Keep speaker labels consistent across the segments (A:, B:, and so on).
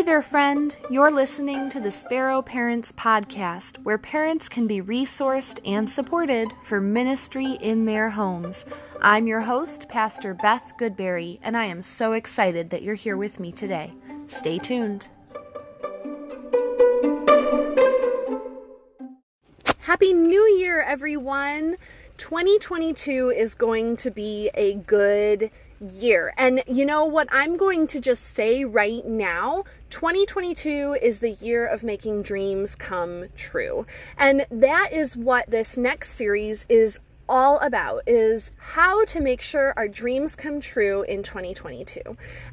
A: Hey there, friend. You're listening to the Sparrow Parents Podcast, where parents can be resourced and supported for ministry in their homes. I'm your host, Pastor Beth Goodberry, and I am so excited that you're here with me today. Stay tuned. Happy New Year, everyone! 2022 is going to be a good year. And you know what I'm going to just say right now 2022 is the year of making dreams come true. And that is what this next series is all about is how to make sure our dreams come true in 2022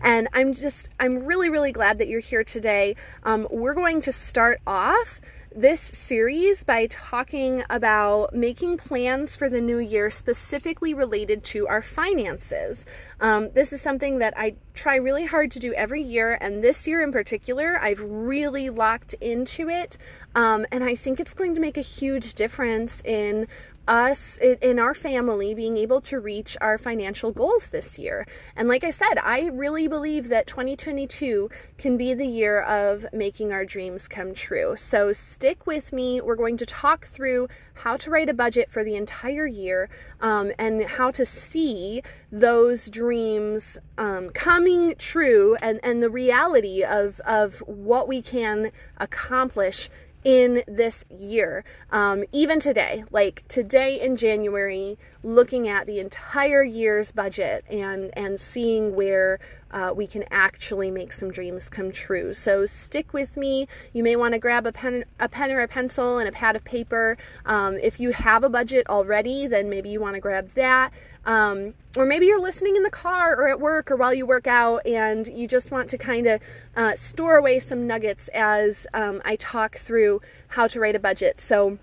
A: and i'm just i'm really really glad that you're here today um, we're going to start off this series by talking about making plans for the new year specifically related to our finances. Um, this is something that I try really hard to do every year, and this year in particular, I've really locked into it. Um, and I think it's going to make a huge difference in us in our family being able to reach our financial goals this year. And like I said, I really believe that 2022 can be the year of making our dreams come true. So stick with me. We're going to talk through how to write a budget for the entire year um, and how to see those dreams um, coming true and, and the reality of, of what we can accomplish in this year. Um, even today, like today in January, looking at the entire year's budget and and seeing where uh, we can actually make some dreams come true. So stick with me. You may want to grab a pen, a pen or a pencil and a pad of paper. Um, if you have a budget already, then maybe you want to grab that. Um, or maybe you're listening in the car or at work or while you work out and you just want to kind of uh, store away some nuggets as um, I talk through how to write a budget. So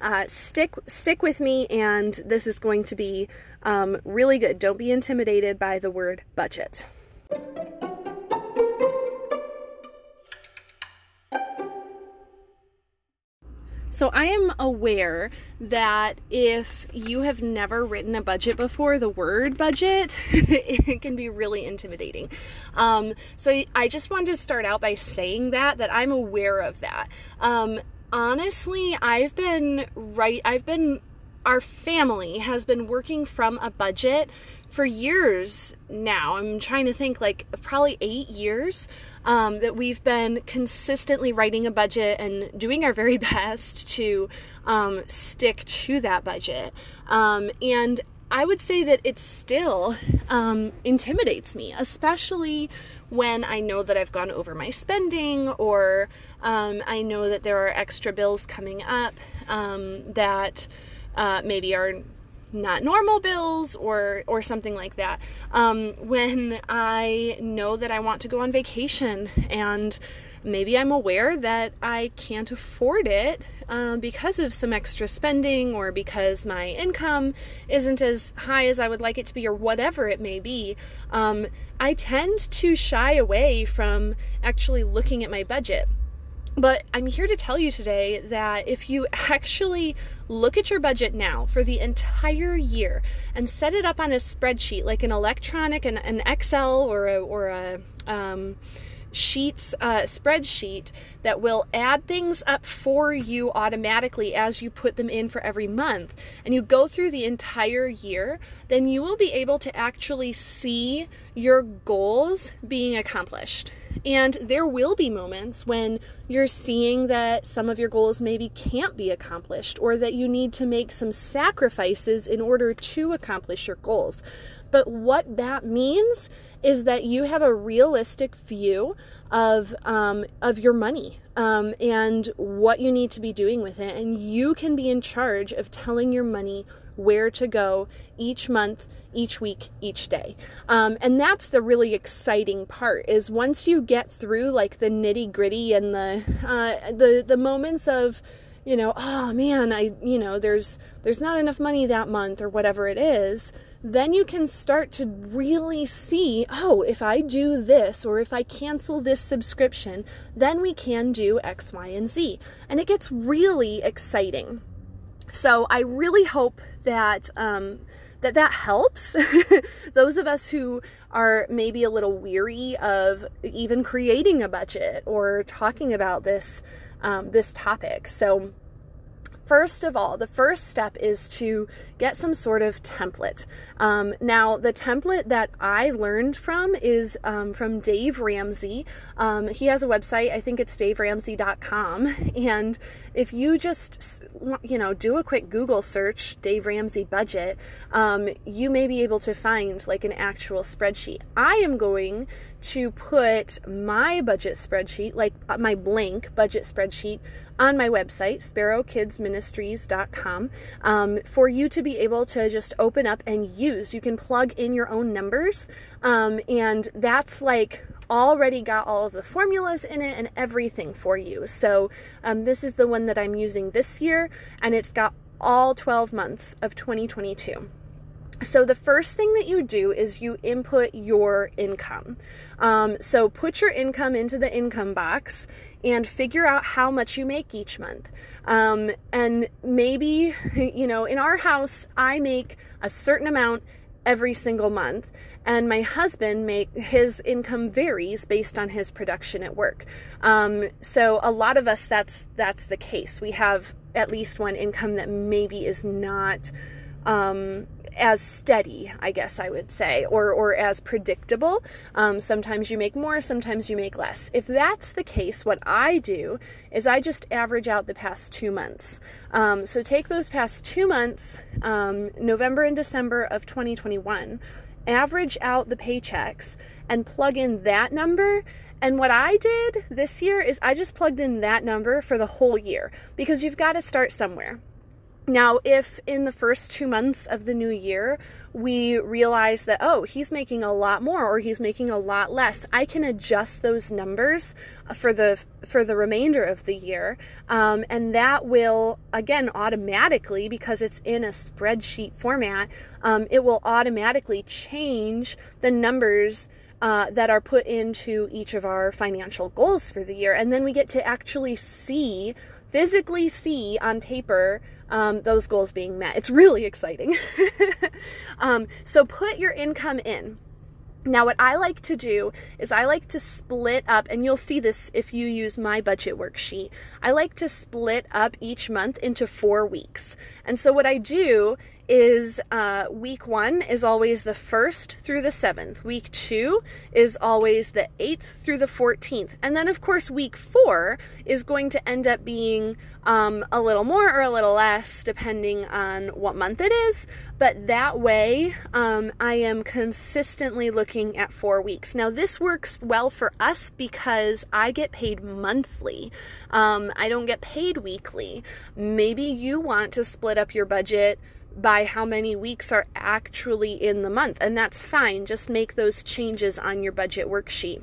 A: uh, stick stick with me, and this is going to be um, really good. Don't be intimidated by the word budget. So I am aware that if you have never written a budget before, the word budget it can be really intimidating. Um, so I just wanted to start out by saying that that I'm aware of that. Um, honestly, I've been right. I've been our family has been working from a budget for years now. I'm trying to think like probably eight years um, that we've been consistently writing a budget and doing our very best to um, stick to that budget. Um, and I would say that it still um, intimidates me, especially when I know that I've gone over my spending or um, I know that there are extra bills coming up um, that uh, maybe are not normal bills or or something like that. Um, when I know that I want to go on vacation and maybe I'm aware that I can't afford it um, because of some extra spending or because my income isn't as high as I would like it to be or whatever it may be, um, I tend to shy away from actually looking at my budget. But I'm here to tell you today that if you actually look at your budget now for the entire year and set it up on a spreadsheet, like an electronic, an, an Excel or a, or a um, sheets uh, spreadsheet that will add things up for you automatically as you put them in for every month and you go through the entire year then you will be able to actually see your goals being accomplished and there will be moments when you're seeing that some of your goals maybe can't be accomplished or that you need to make some sacrifices in order to accomplish your goals. But what that means is that you have a realistic view of um, of your money um, and what you need to be doing with it, and you can be in charge of telling your money where to go each month, each week, each day. Um, and that's the really exciting part is once you get through like the nitty gritty and the uh, the the moments of you know oh man I you know there's there's not enough money that month or whatever it is then you can start to really see oh, if I do this or if I cancel this subscription, then we can do X, Y, and Z. And it gets really exciting. So I really hope that um, that that helps. Those of us who are maybe a little weary of even creating a budget or talking about this um, this topic. So First of all, the first step is to get some sort of template. Um, now, the template that I learned from is um, from Dave Ramsey. Um, he has a website, I think it's daveramsey.com. And if you just, you know, do a quick Google search, Dave Ramsey budget, um, you may be able to find like an actual spreadsheet. I am going to put my budget spreadsheet, like uh, my blank budget spreadsheet, on my website, sparrowkidsministries.com, um, for you to be able to just open up and use. You can plug in your own numbers, um, and that's like already got all of the formulas in it and everything for you. So, um, this is the one that I'm using this year, and it's got all 12 months of 2022. So, the first thing that you do is you input your income. Um, so, put your income into the income box and figure out how much you make each month. Um, and maybe, you know, in our house, I make a certain amount every single month and my husband make his income varies based on his production at work um, so a lot of us that's that's the case we have at least one income that maybe is not um, as steady, I guess I would say, or, or as predictable. Um, sometimes you make more, sometimes you make less. If that's the case, what I do is I just average out the past two months. Um, so take those past two months, um, November and December of 2021, average out the paychecks and plug in that number and what I did this year is I just plugged in that number for the whole year because you've got to start somewhere. Now, if in the first two months of the new year we realize that, oh, he's making a lot more or he's making a lot less, I can adjust those numbers for the for the remainder of the year, um, and that will again automatically because it's in a spreadsheet format, um, it will automatically change the numbers. Uh, that are put into each of our financial goals for the year. And then we get to actually see, physically see on paper um, those goals being met. It's really exciting. um, so put your income in. Now, what I like to do is I like to split up, and you'll see this if you use my budget worksheet. I like to split up each month into four weeks. And so, what I do is uh, week one is always the first through the seventh. Week two is always the eighth through the 14th. And then, of course, week four is going to end up being um, a little more or a little less depending on what month it is. But that way, um, I am consistently looking at four weeks. Now, this works well for us because I get paid monthly. Um, I don't get paid weekly. Maybe you want to split up your budget by how many weeks are actually in the month, and that's fine. Just make those changes on your budget worksheet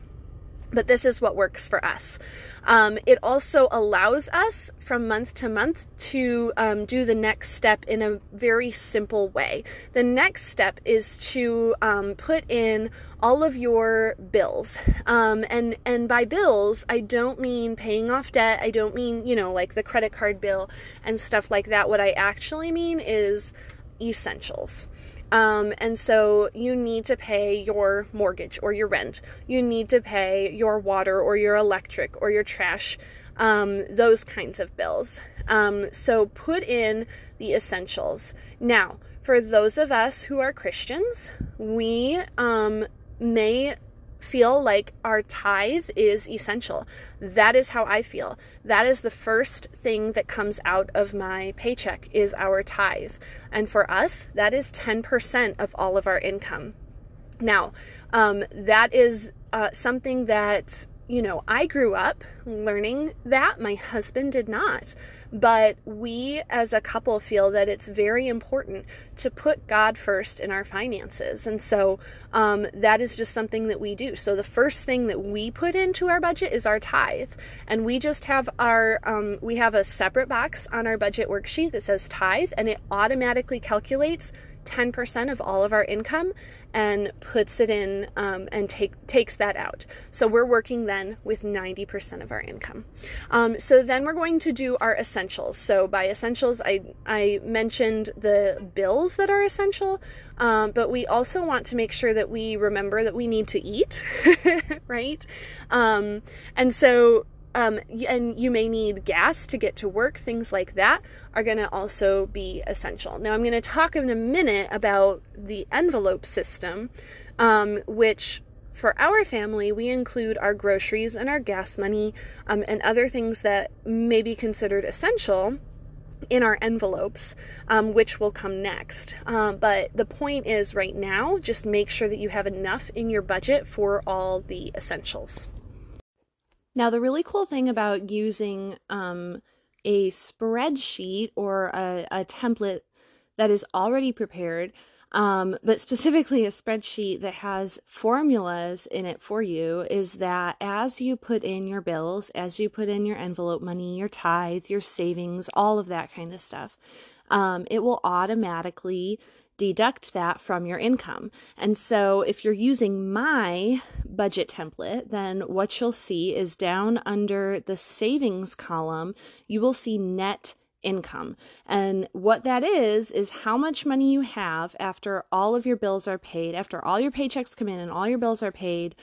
A: but this is what works for us. Um, it also allows us from month to month to um, do the next step in a very simple way. The next step is to um, put in all of your bills, um, and and by bills I don't mean paying off debt. I don't mean you know like the credit card bill and stuff like that. What I actually mean is essentials. Um, and so you need to pay your mortgage or your rent. You need to pay your water or your electric or your trash, um, those kinds of bills. Um, so put in the essentials. Now, for those of us who are Christians, we um, may feel like our tithe is essential. That is how I feel. That is the first thing that comes out of my paycheck is our tithe. And for us, that is 10% of all of our income. Now, um, that is uh, something that, you know, I grew up learning that. My husband did not. But we as a couple feel that it's very important to put God first in our finances. And so um, that is just something that we do. So the first thing that we put into our budget is our tithe. And we just have our, um, we have a separate box on our budget worksheet that says tithe, and it automatically calculates 10% of all of our income and puts it in um, and take, takes that out. So we're working then with 90% of our income. Um, so then we're going to do our essentials. So by essentials, I, I mentioned the bills that are essential, um, but we also want to make sure that we remember that we need to eat, right? Um, and so um, and you may need gas to get to work, things like that are going to also be essential. Now, I'm going to talk in a minute about the envelope system, um, which for our family, we include our groceries and our gas money um, and other things that may be considered essential in our envelopes, um, which will come next. Um, but the point is, right now, just make sure that you have enough in your budget for all the essentials. Now, the really cool thing about using um, a spreadsheet or a, a, template that is already prepared, um, but specifically a spreadsheet that has formulas in it for you, is that as you put in your bills, as you put in your envelope money, your tithe, your savings, all of that kind of stuff, um, it will automatically deduct that from your income. And so if you're using my budget template, then what you'll see is down under the savings column, you will see net income. And what that is, is how much money you have after all of your bills are paid, after all your paychecks come in and all your bills are paid,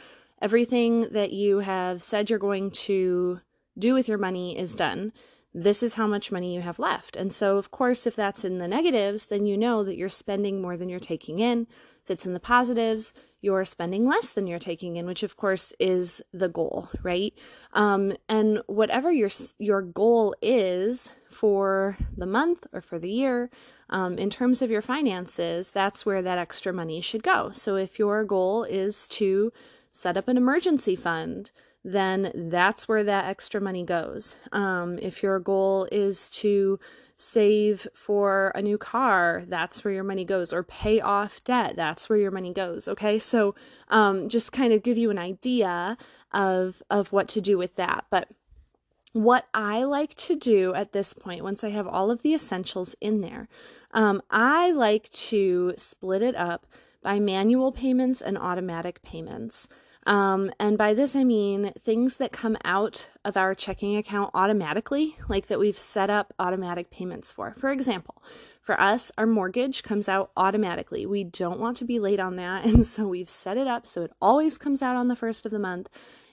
A: everything that you have said you're going to do with your money is done this is how much money you have left. And so, of course, if that's in the negatives, then you know that you're spending more than you're taking in. If it's in the positives, you're spending less than you're taking in, which of course is the goal, right? Um, and whatever your your goal is for the month or for the year, um, in terms of your finances, that's where that extra money should go. So if your goal is to set up an emergency fund, then that's where that extra money goes. Um, if your goal is to save for a new car, that's where your money goes, or pay off debt, that's where your money goes. Okay, so um, just kind of give you an idea of of what to do with that. But what I like to do at this point, once I have all of the essentials in there, um, I like to split it up by manual payments and automatic payments. Um, and by this, I mean things that come out of our checking account automatically, like that we've set up automatic payments for. For example, for us, our mortgage comes out automatically. We don't want to be late on that. And so we've set it up so it always comes out on the first of the month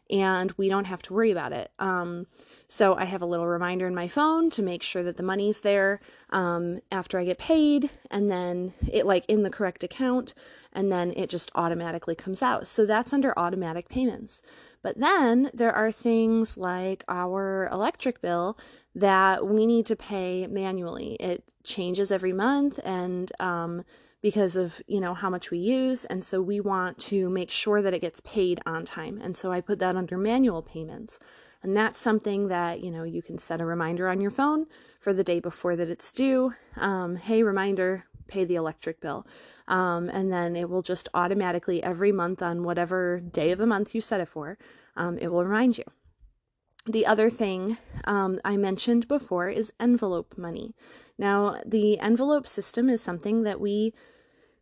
A: and we don't have to worry about it. Um, so I have a little reminder in my phone to make sure that the money's there um, after I get paid, and then it like in the correct account, and then it just automatically comes out. So that's under automatic payments. But then there are things like our electric bill that we need to pay manually. It changes every month, and um, because of you know how much we use and so we want to make sure that it gets paid on time and so i put that under manual payments and that's something that, you know, you can set a reminder on your phone for the day before that it's due. Um, hey, reminder, pay the electric bill. Um, and then it will just automatically every month on whatever day of the month you set it for, um, it will remind you. The other thing um, I mentioned before is envelope money. Now, the envelope system is something that we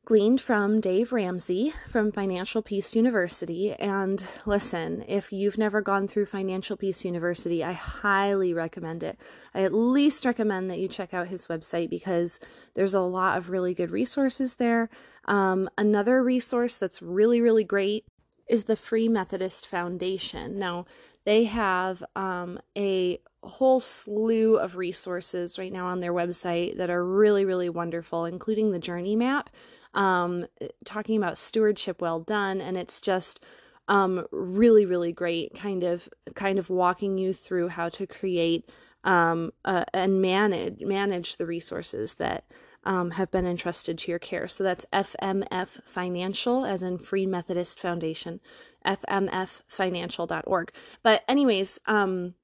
A: gleaned from Dave Ramsey from Financial Peace University. And listen, if you've never gone through Financial Peace University, I highly recommend it. I at least recommend that you check out his website because there's a lot of really good resources there. Um, another resource that's really, really great is the Free Methodist Foundation. Now, they have um, a whole slew of resources right now on their website that are really, really wonderful, including the journey map um, talking about stewardship well done, and it's just um, really, really great. Kind of, kind of walking you through how to create um, uh, and manage manage the resources that um, have been entrusted to your care. So that's FMF Financial, as in Free Methodist Foundation, fmffinancial.org. But anyways, um,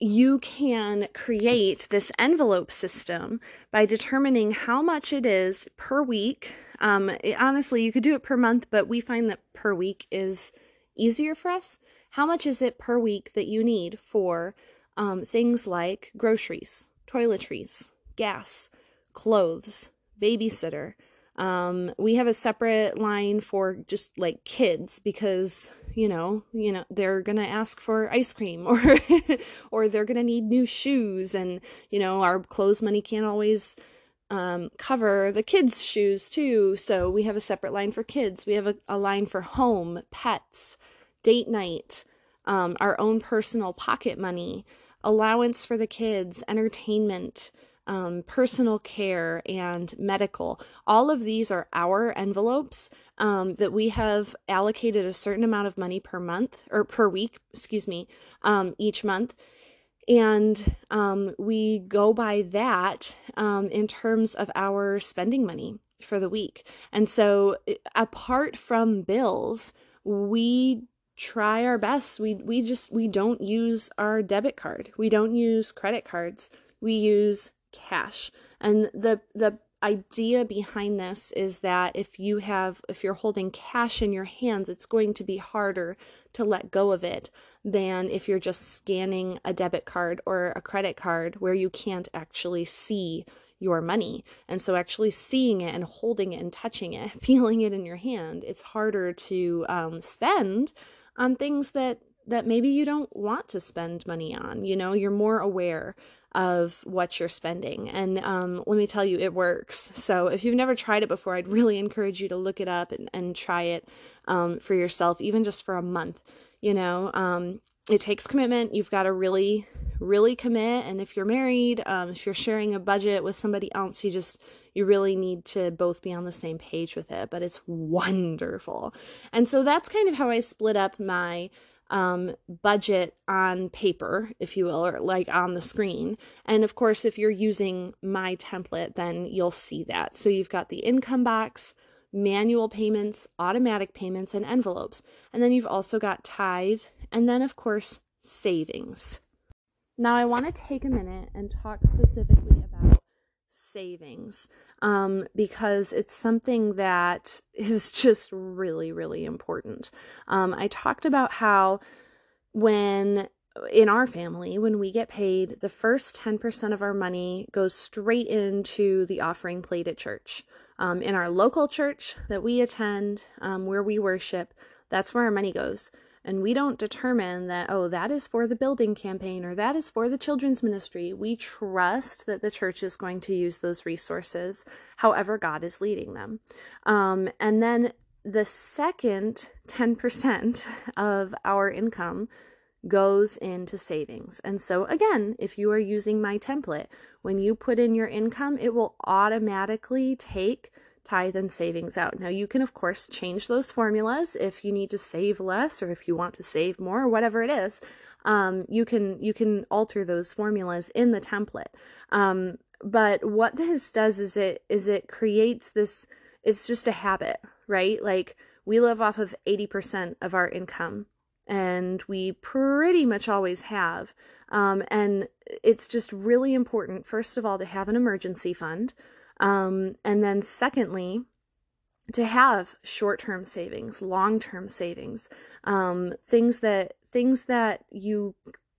A: you can create this envelope system by determining how much it is per week. Um, it, honestly, you could do it per month, but we find that per week is easier for us. How much is it per week that you need for um, things like groceries, toiletries, gas, clothes, babysitter, Um, we have a separate line for just like kids because you know, you know, they're to ask for ice cream or or they're to need new shoes and you know, our clothes money can't always um, cover the kids' shoes too. So we have a separate line for kids. We have a, a line for home, pets, date night, um, our own personal pocket money, allowance for the kids, entertainment, um, personal care, and medical. All of these are our envelopes um, that we have allocated a certain amount of money per month or per week, excuse me, um, each month. And um, we go by that um, in terms of our spending money for the week. And so, apart from bills, we try our best. We we just we don't use our debit card. We don't use credit cards. We use cash. And the the idea behind this is that if you have if you're holding cash in your hands it's going to be harder to let go of it than if you're just scanning a debit card or a credit card where you can't actually see your money and so actually seeing it and holding it and touching it feeling it in your hand it's harder to um, spend on things that that maybe you don't want to spend money on you know you're more aware of what you're spending. And um, let me tell you, it works. So if you've never tried it before, I'd really encourage you to look it up and, and try it um, for yourself, even just for a month. You know, um, it takes commitment. You've got to really, really commit. And if you're married, um, if you're sharing a budget with somebody else, you just, you really need to both be on the same page with it. But it's wonderful. And so that's kind of how I split up my um, budget on paper, if you will, or like on the screen. And of course, if you're using my template, then you'll see that. So you've got the income box, manual payments, automatic payments, and envelopes. And then you've also got tithe, and then, of course, savings. Now, I want to take a minute and talk specifically savings um, because it's something that is just really, really important. Um, I talked about how when in our family, when we get paid, the first 10% of our money goes straight into the offering plate at church. Um, in our local church that we attend, um, where we worship, that's where our money goes and we don't determine that oh that is for the building campaign or that is for the children's ministry we trust that the church is going to use those resources however god is leading them um, and then the second 10% of our income goes into savings. And so, again, if you are using my template, when you put in your income, it will automatically take tithe and savings out. Now, you can, of course, change those formulas if you need to save less or if you want to save more or whatever it is. Um, you can you can alter those formulas in the template. Um, but what this does is it is it creates this. It's just a habit, right? Like we live off of eighty percent of our income, and we pretty much always have. Um, and it's just really important, first of all, to have an emergency fund um, and then, secondly, to have short-term savings, long-term savings, um, things that things that you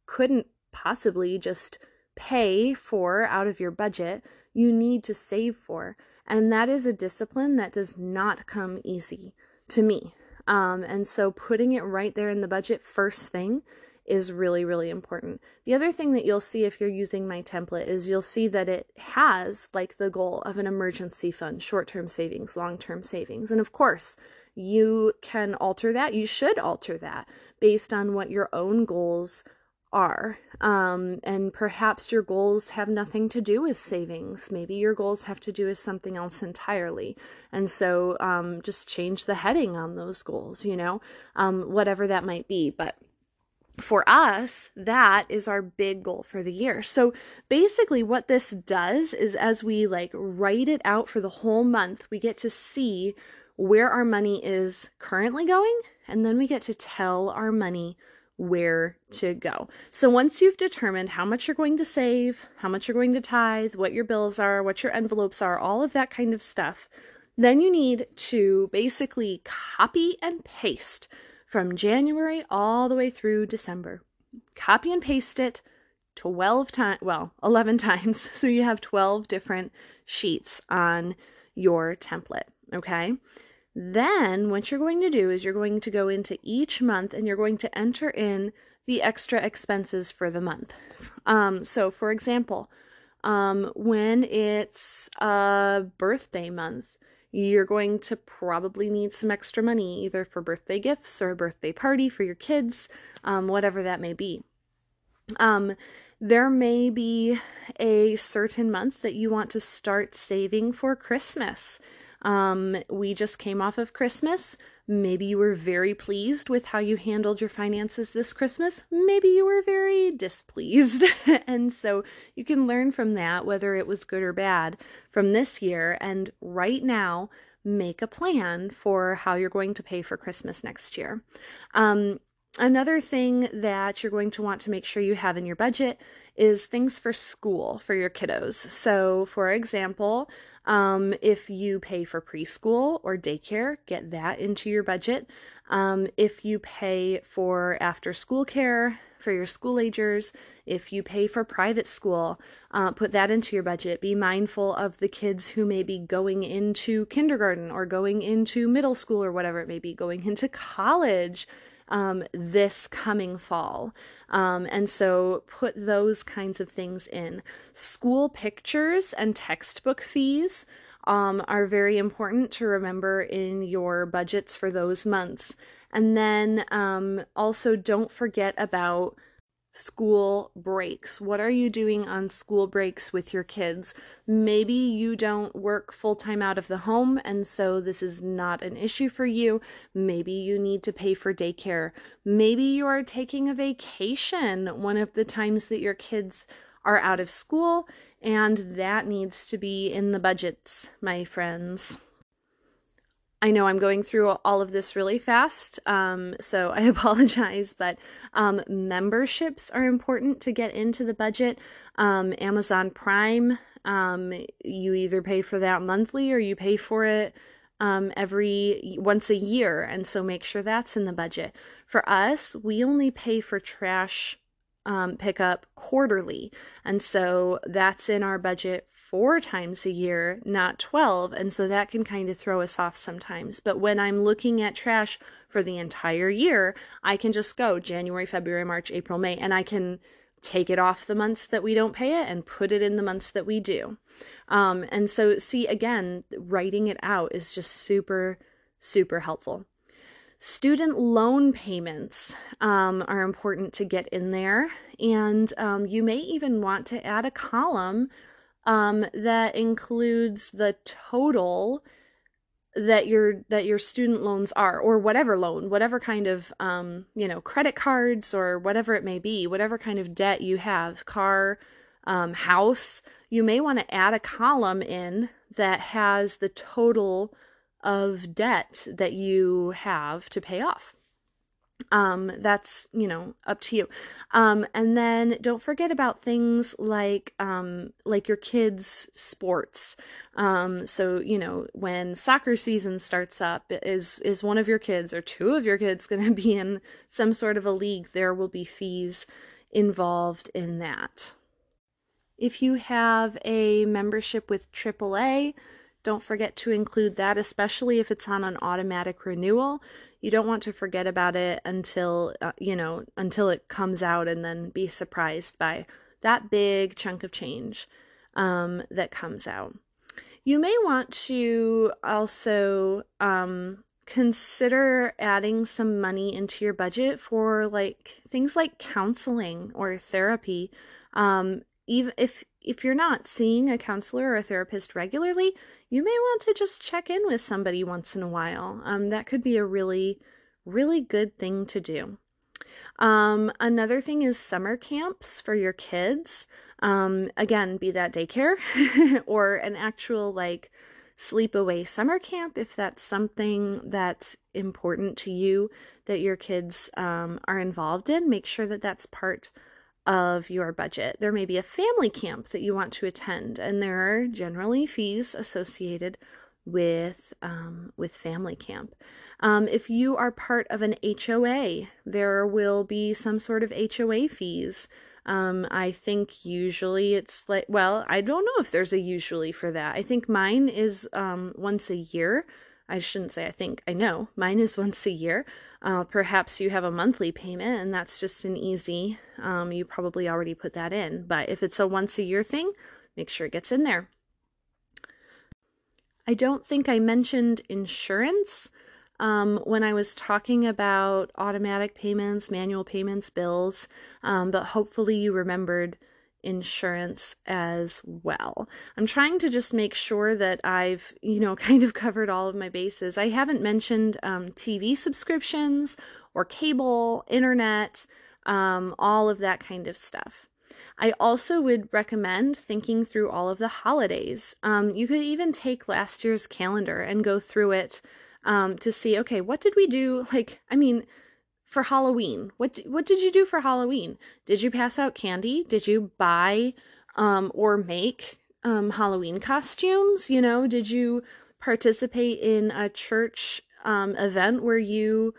A: couldn't possibly just pay for out of your budget, you need to save for, and that is a discipline that does not come easy to me. Um, and so, putting it right there in the budget first thing is really, really important. The other thing that you'll see if you're using my template is you'll see that it has like the goal of an emergency fund, short term savings, long term savings. And of course, you can alter that. You should alter that based on what your own goals are. Um, and perhaps your goals have nothing to do with savings. Maybe your goals have to do with something else entirely. And so um, just change the heading on those goals, you know, um, whatever that might be. But for us, that is our big goal for the year. So basically, what this does is as we like write it out for the whole month, we get to see where our money is currently going, and then we get to tell our money where to go. So once you've determined how much you're going to save, how much you're going to tithe, what your bills are, what your envelopes are, all of that kind of stuff, then you need to basically copy and paste from January all the way through December. Copy and paste it 12 times, well, 11 times. So you have 12 different sheets on your template. Okay. Then, what you're going to do is you're going to go into each month and you're going to enter in the extra expenses for the month. Um, so, for example, um, when it's a birthday month, you're going to probably need some extra money either for birthday gifts or a birthday party for your kids, um, whatever that may be. Um, there may be a certain month that you want to start saving for Christmas. Um, we just came off of Christmas. Maybe you were very pleased with how you handled your finances this Christmas. Maybe you were very displeased. and so you can learn from that, whether it was good or bad, from this year. And right now, make a plan for how you're going to pay for Christmas next year. Um, Another thing that you're going to want to make sure you have in your budget is things for school for your kiddos. So, for example, um, if you pay for preschool or daycare, get that into your budget. Um, if you pay for after school care for your school agers, if you pay for private school, uh, put that into your budget. Be mindful of the kids who may be going into kindergarten or going into middle school or whatever it may be, going into college um, this coming fall. Um, and so put those kinds of things in. School pictures and textbook fees um, are very important to remember in your budgets for those months. And then um, also don't forget about school breaks. What are you doing on school breaks with your kids? Maybe you don't work full time out of the home, and so this is not an issue for you. Maybe you need to pay for daycare. Maybe you are taking a vacation one of the times that your kids are out of school, and that needs to be in the budgets, my friends. I know I'm going through all of this really fast, um, so I apologize, but um, memberships are important to get into the budget. Um, Amazon Prime, um, you either pay for that monthly or you pay for it um, every once a year, and so make sure that's in the budget. For us, we only pay for trash um, pick up quarterly. And so that's in our budget four times a year, not 12. And so that can kind of throw us off sometimes. But when I'm looking at trash for the entire year, I can just go January, February, March, April, May, and I can take it off the months that we don't pay it and put it in the months that we do. Um, and so, see, again, writing it out is just super, super helpful. Student loan payments um, are important to get in there, and um, you may even want to add a column um, that includes the total that your that your student loans are or whatever loan whatever kind of um, you know credit cards or whatever it may be whatever kind of debt you have car um, house. You may want to add a column in that has the total of debt that you have to pay off. Um that's you know up to you. Um and then don't forget about things like um like your kids sports. Um so you know when soccer season starts up is is one of your kids or two of your kids going to be in some sort of a league there will be fees involved in that. If you have a membership with AAA don't forget to include that, especially if it's on an automatic renewal. You don't want to forget about it until, uh, you know, until it comes out and then be surprised by that big chunk of change um, that comes out. You may want to also um, consider adding some money into your budget for like things like counseling or therapy. Um, even if if you're not seeing a counselor or a therapist regularly, you may want to just check in with somebody once in a while. Um, that could be a really, really good thing to do. Um, another thing is summer camps for your kids. Um, again, be that daycare or an actual like sleepaway summer camp if that's something that's important to you that your kids um, are involved in. Make sure that that's part of your budget. There may be a family camp that you want to attend, and there are generally fees associated with um, with family camp. Um, if you are part of an HOA, there will be some sort of HOA fees Um, I think usually it's like, well, I don't know if there's a usually for that. I think mine is um, once a year. I shouldn't say I think, I know. Mine is once a year. Uh, perhaps you have a monthly payment and that's just an easy, um, you probably already put that in. But if it's a once a year thing, make sure it gets in there. I don't think I mentioned insurance um, when I was talking about automatic payments, manual payments, bills, um, but hopefully you remembered insurance as well. I'm trying to just make sure that I've, you know, kind of covered all of my bases. I haven't mentioned um, TV subscriptions or cable, internet, um, all of that kind of stuff. I also would recommend thinking through all of the holidays. Um, you could even take last year's calendar and go through it um, to see, okay, what did we do? Like, I mean, for Halloween? What what did you do for Halloween? Did you pass out candy? Did you buy um, or make um, Halloween costumes? You know, did you participate in a church um, event where you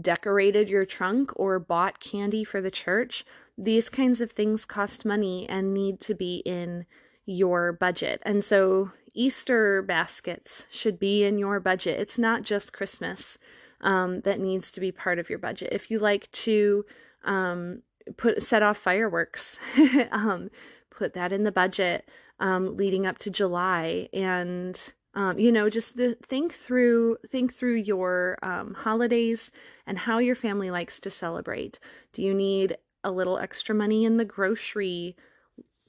A: decorated your trunk or bought candy for the church? These kinds of things cost money and need to be in your budget. And so Easter baskets should be in your budget. It's not just Christmas um, that needs to be part of your budget. If you like to um, put set off fireworks, um, put that in the budget um, leading up to July, and um, you know just the, think through think through your um, holidays and how your family likes to celebrate. Do you need a little extra money in the grocery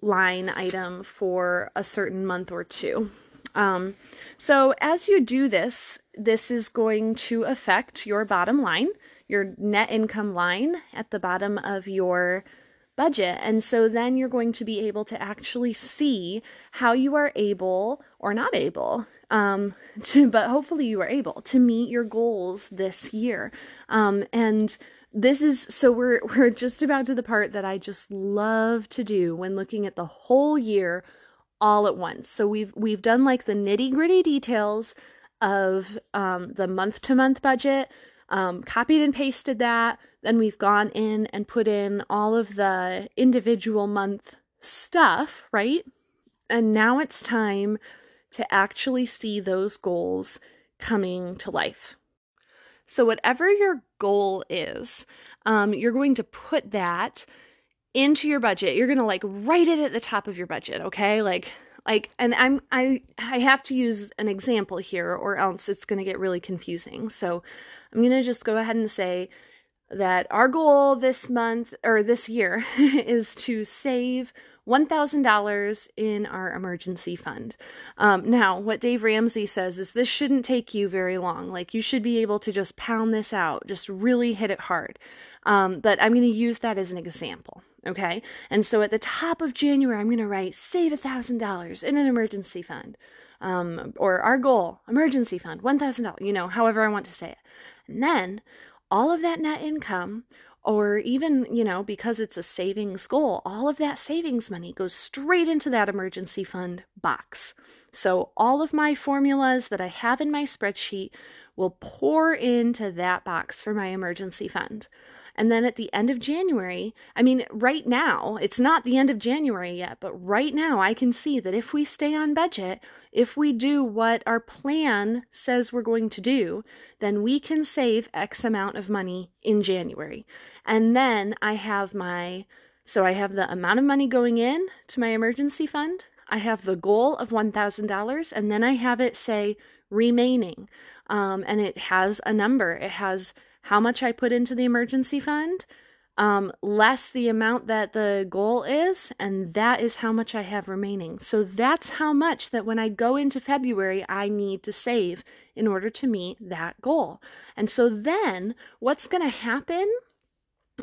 A: line item for a certain month or two? Um, so as you do this, this is going to affect your bottom line, your net income line at the bottom of your budget. And so then you're going to be able to actually see how you are able or not able um to but hopefully you are able to meet your goals this year. Um and this is so we're we're just about to the part that I just love to do when looking at the whole year all at once. So we've we've done like the nitty gritty details of um, the month to month budget, um, copied and pasted that. Then we've gone in and put in all of the individual month stuff, right? And now it's time to actually see those goals coming to life. So, whatever your goal is, um, you're going to put that into your budget. You're going to like write it at the top of your budget, okay? Like like and I'm I I have to use an example here or else it's going to get really confusing. So I'm going to just go ahead and say that our goal this month or this year is to save $1,000 in our emergency fund. Um, now, what Dave Ramsey says is this shouldn't take you very long. Like, you should be able to just pound this out, just really hit it hard. Um, but I'm going to use that as an example. Okay. And so at the top of January, I'm going to write save a thousand dollars in an emergency fund. Um, or our goal, emergency fund, $1,000, you know, however I want to say it. And then all of that net income, or even, you know, because it's a savings goal, all of that savings money goes straight into that emergency fund box. So all of my formulas that I have in my spreadsheet will pour into that box for my emergency fund. And then at the end of January, I mean, right now, it's not the end of January yet, but right now I can see that if we stay on budget, if we do what our plan says we're going to do, then we can save X amount of money in January. And then I have my, so I have the amount of money going in to my emergency fund. I have the goal of $1,000, and then I have it say remaining. Um, and it has a number. It has how much I put into the emergency fund, um, less the amount that the goal is, and that is how much I have remaining. So that's how much that when I go into February, I need to save in order to meet that goal. And so then what's going to happen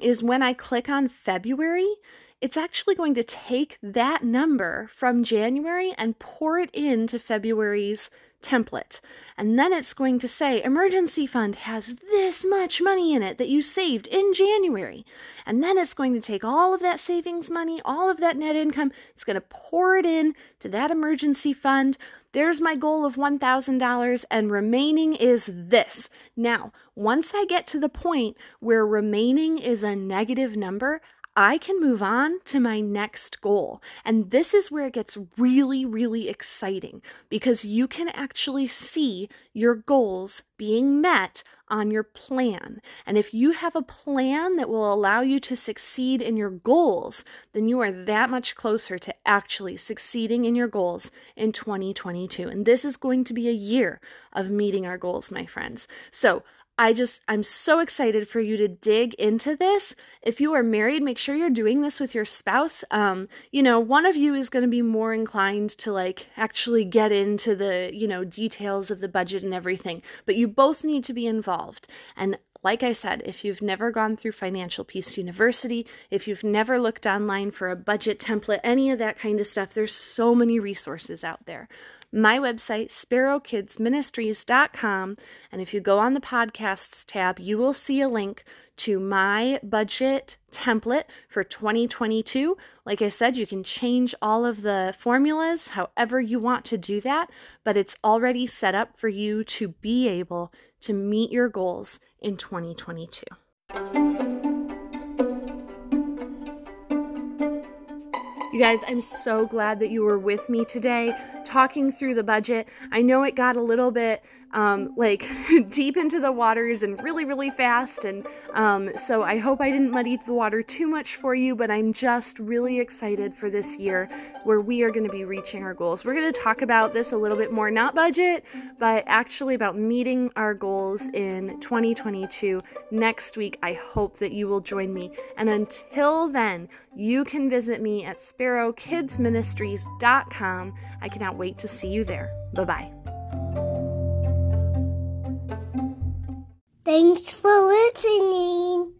A: is when I click on February, it's actually going to take that number from January and pour it into February's template. And then it's going to say emergency fund has this much money in it that you saved in January. And then it's going to take all of that savings money, all of that net income, it's going to pour it in to that emergency fund. There's my goal of $1,000 and remaining is this. Now, once I get to the point where remaining is a negative number, I can move on to my next goal. And this is where it gets really, really exciting because you can actually see your goals being met on your plan. And if you have a plan that will allow you to succeed in your goals, then you are that much closer to actually succeeding in your goals in 2022. And this is going to be a year of meeting our goals, my friends. So I just, I'm so excited for you to dig into this. If you are married, make sure you're doing this with your spouse. Um, you know, one of you is going to be more inclined to like actually get into the, you know, details of the budget and everything, but you both need to be involved. And like I said, if you've never gone through Financial Peace University, if you've never looked online for a budget template, any of that kind of stuff, there's so many resources out there. My website, sparrowkidsministries.com, and if you go on the podcasts tab, you will see a link to my budget template for 2022. Like I said, you can change all of the formulas however you want to do that, but it's already set up for you to be able to meet your goals in 2022. You guys, I'm so glad that you were with me today talking through the budget. I know it got a little bit um, like deep into the waters and really, really fast. And um, so I hope I didn't muddy the water too much for you, but I'm just really excited for this year where we are going to be reaching our goals. We're going to talk about this a little bit more, not budget, but actually about meeting our goals in 2022 next week. I hope that you will join me. And until then, you can visit me at sparrowkidsministries.com. I cannot wait to see you there. Bye bye.
B: Thanks for listening.